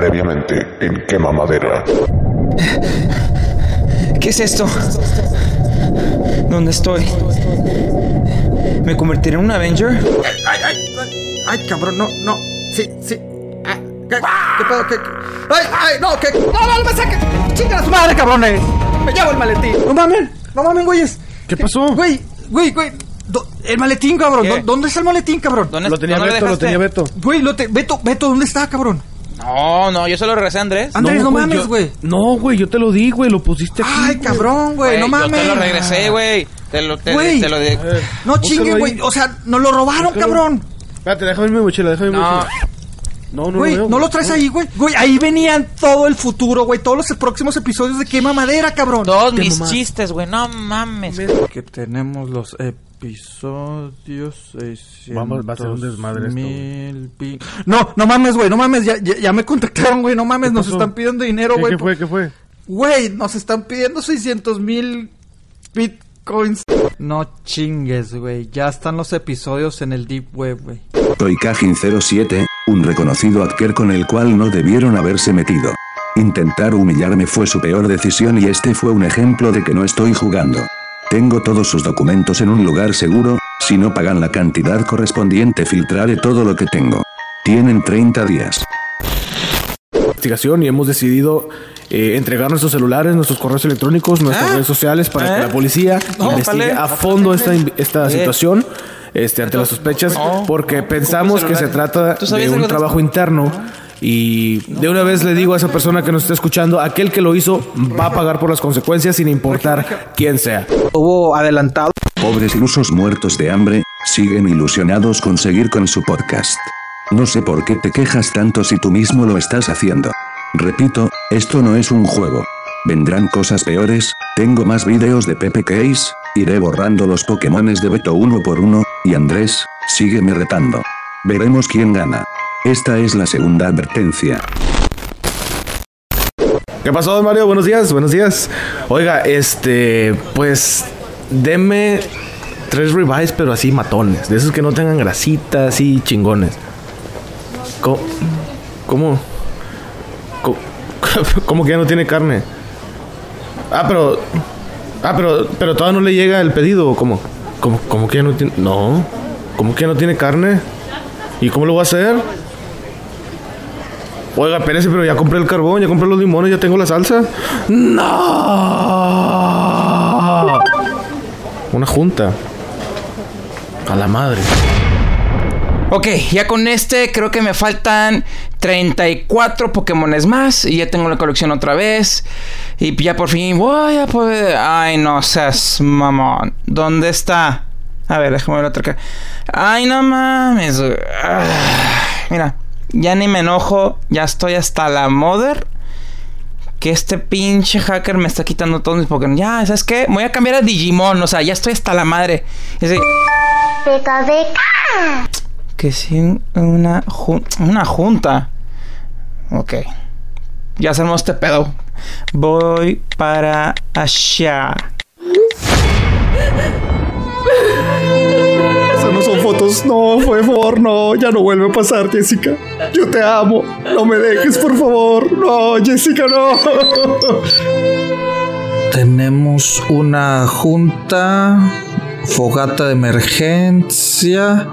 Previamente en Quema Madera. ¿Qué es esto? ¿Dónde estoy? ¿Me convertiré en un Avenger? Ay, ay, ay, ay, cabrón, no, no. Sí, sí. Ah, ¿Qué, qué pedo? ¿Qué, qué? Ay, ay, no, que. No, no, no me saques. Chinga a su madre, cabrones. Me llevo el maletín. No mamen, no mamen, güeyes. ¿Qué pasó? Güey, güey, güey. El maletín, cabrón. ¿Qué? ¿Dó- ¿Dónde está el maletín, cabrón? ¿Dónde, Lo tenía dónde Beto, lo tenía Beto. Güey, lo te... Beto, Beto, ¿dónde está, cabrón? No, no, yo se lo regresé a Andrés. Andrés, no, güey, mames, yo- güey. No, güey, yo te lo di, güey, lo pusiste aquí. Ay, güey. cabrón, güey, no Yo mames. te lo regresé, güey. Te lo, te, Güey. te lo de... No Búscalo chingue, ahí. güey. O sea, nos lo robaron, Búscalo. cabrón. Espérate, déjame mi mochila, déjame mi No, mochila. No, no, Güey, veo, no lo traes ahí, güey. Güey, ahí venían todo el futuro, güey. Todos los próximos episodios de Quema Madera, cabrón. todos mis chistes, güey. No mames. Que tenemos los episodios 600 Vamos, va a ser un desmadre esto, mil pi- No, no mames, güey, no mames. Ya, ya, ya me contactaron, güey. No mames, ¿Qué nos están pidiendo dinero, ¿Qué, güey. ¿Qué fue? ¿Qué fue? Güey, nos están pidiendo 600 mil bitcoins. No chingues, güey. Ya están los episodios en el Deep Web, güey. Soy Kajin07, un reconocido hacker con el cual no debieron haberse metido. Intentar humillarme fue su peor decisión y este fue un ejemplo de que no estoy jugando. Tengo todos sus documentos en un lugar seguro, si no pagan la cantidad correspondiente filtraré todo lo que tengo. Tienen 30 días. Investigación y hemos decidido eh, entregar nuestros celulares, nuestros correos electrónicos, nuestras ¿Eh? redes sociales para que ¿Eh? la policía No, investigue vale. a fondo esta, esta Eh. situación. Este, ante las sospechas, No. porque pensamos que se trata ¿Tú de un trabajo interno y de una vez le digo a esa persona que nos está escuchando, aquel que lo hizo va a pagar por las consecuencias sin importar quién sea. Hubo adelantado. Pobres rusos muertos de hambre, siguen ilusionados con seguir con su podcast. No sé por qué te quejas tanto si tú mismo lo estás haciendo. Repito, esto no es un juego. Vendrán cosas peores, tengo más videos de Pepe Case, iré borrando los Pokémones de Beto uno por uno, y Andrés, sígueme retando. Veremos quién gana. Esta es la segunda advertencia. ¿Qué pasó, don Mario? Buenos días, buenos días. Oiga, este, pues, deme tres ribeyes, pero así matones. De esos que no tengan grasita, así chingones. ¿Cómo? ¿Cómo? ¿Cómo, cómo que ya no tiene carne? Ah, pero... Ah, pero, pero todavía no le llega el pedido, ¿o cómo? ¿Cómo, cómo que ya no tiene...? No. ¿Cómo que ya no tiene carne? ¿Y cómo lo va a hacer? Oiga, espérese, pero ya compré el carbón, ya compré los limones, ya tengo la salsa. ¡No! Una junta. A la madre. Ok, ya con este creo que me faltan 34 Pokémones más y ya tengo la colección otra vez. Y ya por fin voy a poder... Ay, no seas mamón. ¿Dónde está? A ver, déjame ver otra cara. Ay, no mames. Ah, mira, ya ni me enojo. Ya estoy hasta la mother. Que este pinche hacker me está quitando todos mis Pokémon. Ya, ¿sabes qué? Voy a cambiar a Digimon. O sea, ya estoy hasta la madre. Y así, Beca, beca. que sí, una, jun- una junta. Ok. Ya hacemos este pedo. Voy para allá. No, por favor, no, ya no vuelve a pasar, Jessica. Yo te amo, no me dejes, por favor. No, Jessica, no. Tenemos una junta, fogata de emergencia.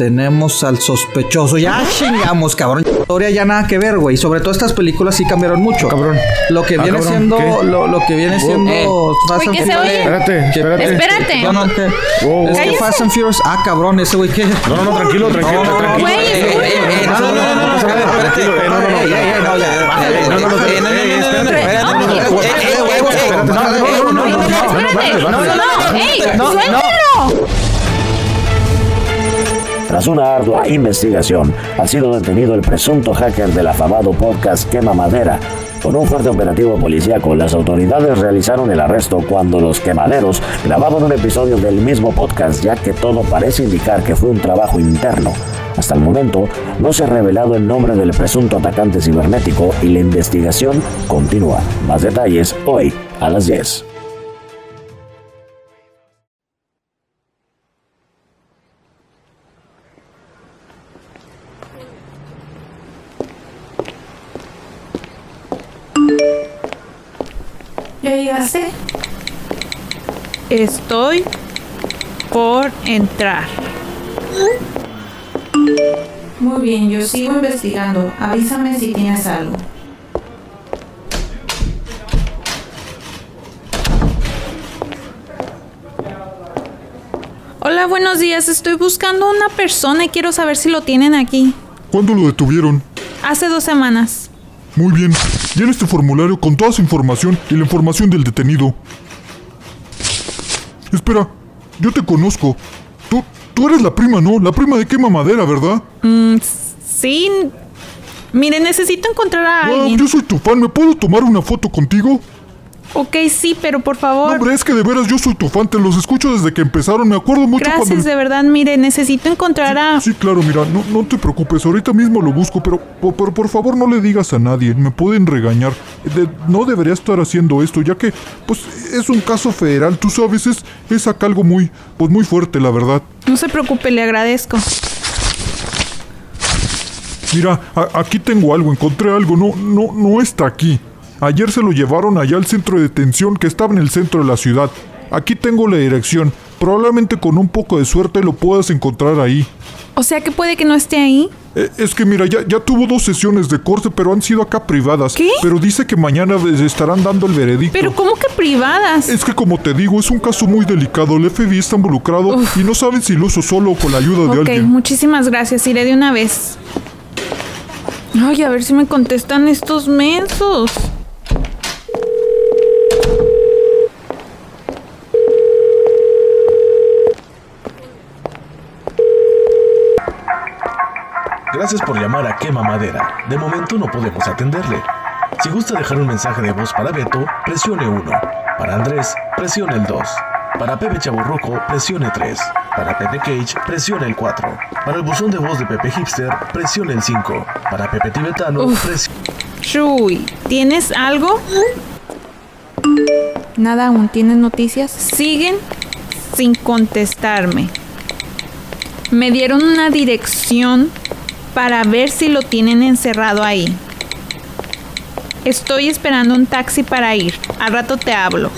Tenemos al sospechoso. Ya chingamos, cabrón. La historia ya nada que ver, güey. Sobre todo estas películas sí cambiaron mucho. Cabrón. Lo que Ah, viene cabrón, siendo. Lo, lo que viene siendo. Eh. Fast Uy, and ¿qué se Furious. Espérate, espérate. Espérate. No, no. Es que. Fast and Furious. Ah, cabrón, ese güey, ¿qué? No, no, no, tranquilo, tranquilo, No, no, no, tranquilo. Eh, eh, eh, No, no, no, no, no, eh, no, no, no. No, Tras una ardua investigación, ha sido detenido el presunto hacker del afamado podcast Quema Madera. Con un fuerte operativo policíaco, las autoridades realizaron el arresto cuando los quemaderos grababan un episodio del mismo podcast, ya que todo parece indicar que fue un trabajo interno. Hasta el momento, no se ha revelado el nombre del presunto atacante cibernético y la investigación continúa. Más detalles hoy a las 10. ¿Ya llegaste? Estoy por entrar. Muy bien, yo sigo investigando. Avísame si tienes algo. Hola, buenos días. Estoy buscando a una persona y quiero saber si lo tienen aquí. ¿Cuándo lo detuvieron? Hace dos semanas. Muy bien. Llena este formulario con toda su información y la información del detenido. Espera, yo te conozco. Tú, tú eres la prima, ¿no? La prima de quema madera, ¿verdad? Mm, sí. Mire, necesito encontrar a Ah, alguien. yo soy tu fan. ¿Me puedo tomar una foto contigo? Ok, sí, pero por No, favor. hombre, es que de veras yo soy tu fan. Te los escucho desde que empezaron. Me acuerdo mucho Gracias, cuando... de verdad. Mire, necesito encontrar a. Sí, claro, mira, no, no te preocupes, ahorita mismo lo busco, pero, pero por favor no le digas a nadie, me pueden regañar. De- no debería estar haciendo esto, ya que, pues, es un caso federal, tú sabes, es, es acá algo muy, pues muy fuerte, la verdad. No se preocupe, le agradezco. Mira, a- aquí tengo algo, encontré algo, no, no, no está aquí. Ayer se lo llevaron allá al centro de detención que estaba en el centro de la ciudad. Aquí tengo la dirección, probablemente con un poco de suerte lo puedas encontrar ahí. O sea que puede que no esté ahí. Eh, Es que mira, ya, ya tuvo dos sesiones de corte, pero han sido acá privadas. ¿Qué? Pero dice que mañana les estarán dando el veredicto. Pero ¿cómo que privadas? Es que como te digo, es un caso muy delicado. El FBI está involucrado y no saben si lo hizo solo o con la ayuda de Ok, alguien. muchísimas gracias. Iré de una vez. Ay, a ver si me contestan estos mensos. Gracias por llamar a Quema Madera. De momento no podemos atenderle. Si gusta dejar un mensaje de voz para Beto, presione 1. Para Andrés, presione el 2. Para Pepe Chaburroco, presione 3. Para Pepe Cage, presione el 4. Para el buzón de voz de Pepe Hipster, presione el 5. Para Pepe Tibetano, presione... Shui, ¿tienes algo? Nada aún. ¿Tienes noticias? Siguen sin contestarme. Me dieron una dirección para ver si lo tienen encerrado ahí. Estoy esperando un taxi para ir. Al rato te hablo.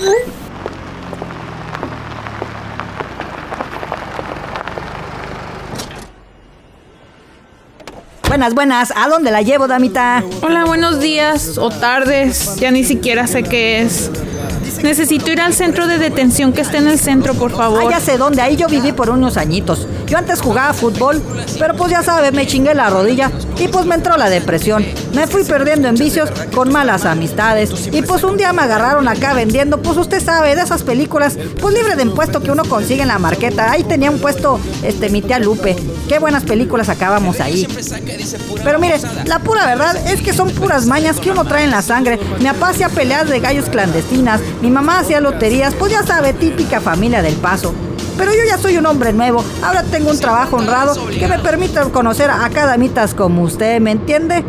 Buenas, buenas. ¿A dónde la llevo, damita? Hola, buenos días o tardes. Ya ni siquiera sé qué es. Necesito ir al centro de detención que está en el centro, por Ah, favor. ya sé dónde. Ahí yo viví por unos añitos. Yo antes jugaba fútbol, pero pues ya sabes, me chingué la rodilla y pues me entró la depresión. Me fui perdiendo en vicios con malas amistades. Y pues un día me agarraron acá vendiendo, pues usted sabe, de esas películas, pues libre de impuesto que uno consigue en la marqueta. Ahí tenía un puesto, este, mi tía Lupe. Qué buenas películas acabamos ahí. Pero mire, la pura verdad es que son puras mañas que uno trae en la sangre. Mi papá hacía peleas de gallos clandestinas, mi mamá hacía loterías, pues ya sabe, típica familia del paso. Pero yo ya soy un hombre nuevo, ahora tengo un trabajo honrado que me permite conocer a cada mitas como usted, ¿me entiende?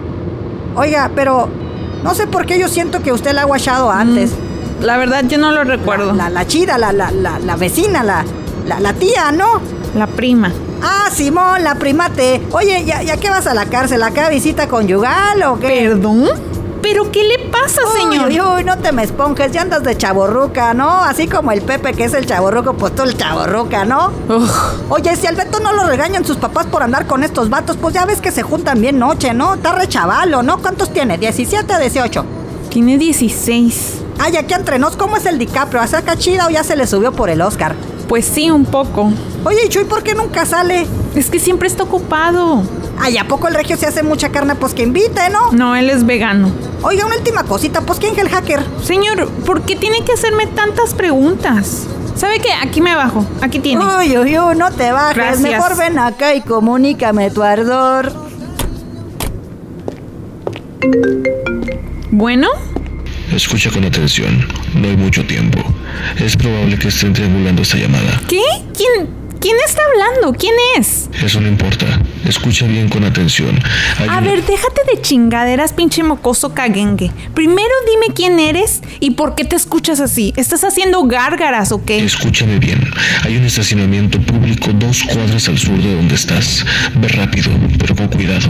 Oiga, pero no sé por qué yo siento que usted la ha guachado antes. La verdad, yo no lo recuerdo. La, la chida, la, la, la, la vecina, la, la, la tía, ¿no? La prima. Ah, Simón, la primate. Oye, ¿ya, ¿ya qué vas a la cárcel? ¿Acá visita conyugal o qué? ¿Perdón? ¿Pero qué le pasa, señor? Uy, uy, no te me esponjes, ya andas de chaborruca, ¿no? Así como el Pepe que es el chaborruco, pues tú el chaborruca, ¿no? Oye, si al Beto no lo regañan sus papás por andar con estos vatos, pues ya ves que se juntan bien noche, ¿no? Está re chavalo, ¿no? ¿Cuántos tiene? ¿17 o 18? Tiene 16. Ay, aquí entre nos, ¿cómo es el DiCaprio? ¿Acerca chida o ya se le subió por el Oscar? Pues sí, un poco. Oye, ¿y Chuy por qué nunca sale? Es que siempre está ocupado. Ay, ¿a poco el regio se hace mucha carne? Pues que invite, ¿no? No, él es vegano. Oiga, una última cosita, pues ¿quién es el hacker? Señor, ¿por qué tiene que hacerme tantas preguntas? ¿Sabe qué? Aquí me bajo. Aquí tiene. Uy, uy, uy, no te bajes. Gracias. Mejor ven acá y comunícame tu ardor. Bueno, Escucha con atención, no hay mucho tiempo. Es probable que estén triangulando esta llamada. ¿qué? ¿Quién, quién está hablando? ¿Quién es? Eso no importa. Escucha bien con atención. Hay A una- ver, déjate de chingaderas, pinche mocoso caguengue. Primero dime quién eres y por qué te escuchas así. ¿Estás haciendo gárgaras o qué? Escúchame bien. Hay un estacionamiento público dos cuadras al sur de donde estás. Ve rápido, pero con cuidado.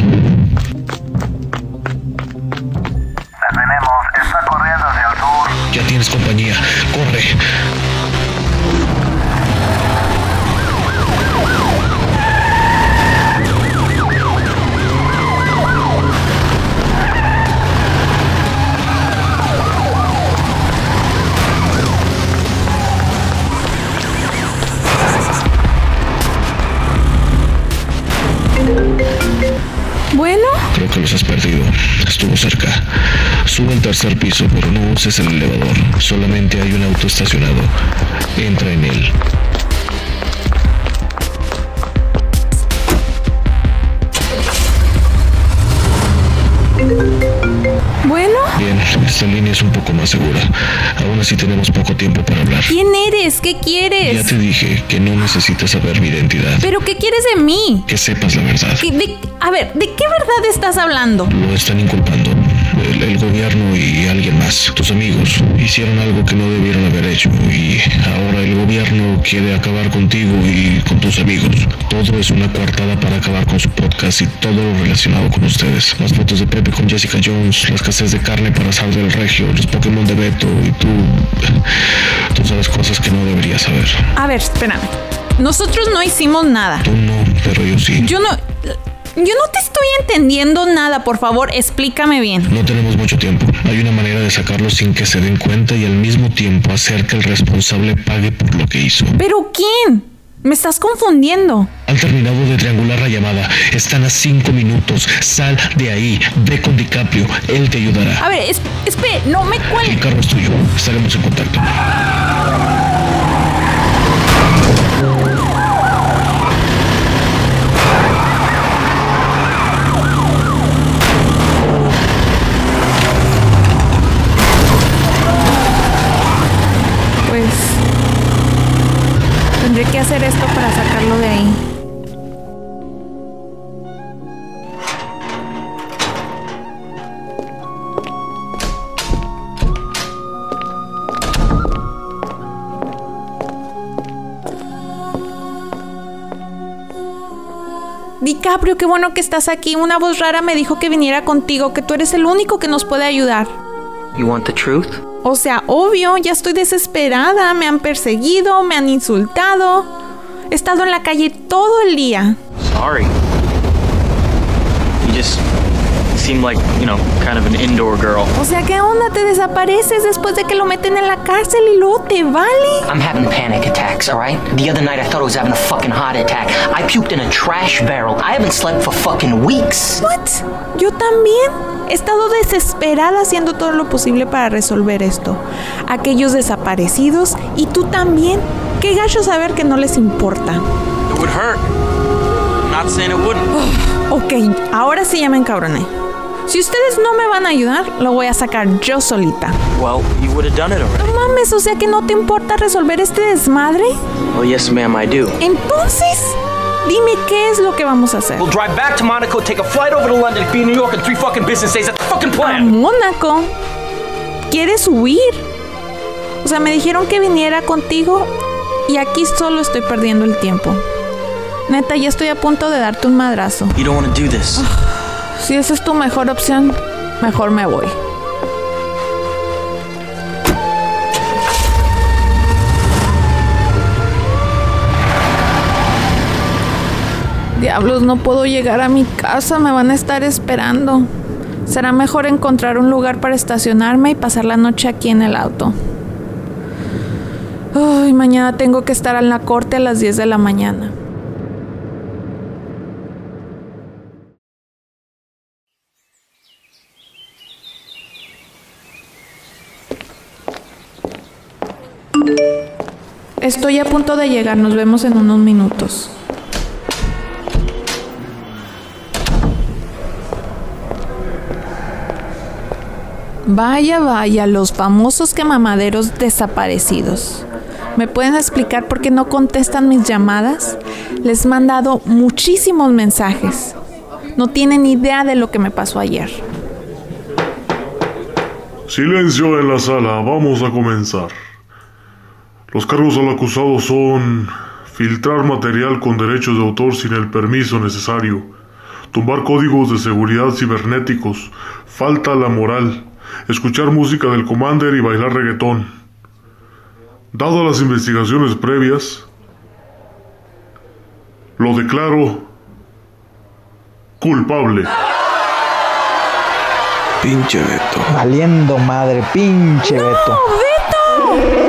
Tenemos esta Ya tienes compañía. Corre. Tercer piso, pero no uses el elevador. Solamente hay un auto estacionado. Entra en él. bueno, Bien, esta línea es un poco más segura. Aún así tenemos poco tiempo para hablar. ¿quién eres? ¿Qué Ya quieres? te dije que no necesitas saber mi identidad. ¿Pero qué quieres de mí? Que sepas la verdad. ¿Qué- de- a ver, ¿de qué verdad estás hablando? Lo están inculpando. El, el gobierno y alguien más. Tus amigos hicieron algo que no debieron haber hecho. Y ahora el gobierno quiere acabar contigo y con tus amigos. Todo es una coartada para acabar con su podcast y todo lo relacionado con ustedes. Las fotos de Pepe con Jessica Jones, la escasez de carne para asar del regio, los Pokémon de Beto y tú. Tú sabes cosas que no deberías saber. A ver, espérame. Nosotros no hicimos nada. Tú no, pero yo sí. Yo no. Yo no te estoy entendiendo nada, por favor, explícame bien. No tenemos mucho tiempo. Hay una manera de sacarlo sin que se den cuenta y al mismo tiempo hacer que el responsable pague por lo que hizo. ¿Pero quién? Me estás confundiendo. Han terminado de triangular la llamada. Están a cinco minutos. Sal de ahí. Ve con DiCaprio. Él te ayudará. A ver, es- espere, no me El cuelgues. carro es tuyo. Estaremos en contacto. Pues. Tendré que hacer esto para sacarlo de ahí. DiCaprio, qué bueno que estás aquí. Una voz rara me dijo que viniera contigo, que tú eres el único que nos puede ayudar. You want the truth? O sea, obvio, ya estoy desesperada. Me han perseguido, me han insultado. He estado en la calle todo el día. Sorry. You just seem like, you know, kind of an indoor girl. O sea, ¿qué onda? ¿Te desapareces después de que lo meten en la cárcel y luego te vale? I'm having panic attacks, alright? The other night I thought I was having a fucking heart attack. I puked in a trash barrel. I haven't slept for fucking weeks. What? Yo también. He estado desesperada haciendo todo lo posible para resolver esto. Aquellos desaparecidos y tú también. Qué gacho saber que no les importa. It would hurt. Not saying it wouldn't. Ok, ahora sí ya me encabroné. Si ustedes no me van a ayudar, lo voy a sacar yo solita. Well, you would have done it already. No mames, o sea que no te importa resolver este desmadre. Well, yes, ma'am, I do. Entonces, dime qué es lo que vamos a hacer. We'll drive back to Monaco, take a flight over to London, be in New York in three fucking business days. That's the fucking A plan. Mónaco. ¿Quieres huir? O sea, me dijeron que viniera contigo y aquí solo estoy perdiendo el tiempo. Neta, ya estoy a punto de darte un madrazo. You don't want to do this. Si esa es tu mejor opción, mejor me voy. Diablos, no puedo llegar a mi casa, me van a estar esperando. Será mejor encontrar un lugar para estacionarme y pasar la noche aquí en el auto. Ay, mañana tengo que estar en la corte a las 10 de la mañana. Estoy a punto de llegar, nos vemos en unos minutos. Vaya, vaya, los famosos quemamaderos desaparecidos. ¿Me pueden explicar por qué no contestan mis llamadas? Les he mandado muchísimos mensajes. No tienen idea de lo que me pasó ayer. Silencio en la sala, vamos a comenzar. Los cargos al acusado son filtrar material con derechos de autor sin el permiso necesario, tumbar códigos de seguridad cibernéticos, falta a la moral, escuchar música del Commander y bailar reggaetón. Dadas las investigaciones previas, lo declaro culpable. Pinche Beto. Valiendo madre, pinche Beto. ¡Beto!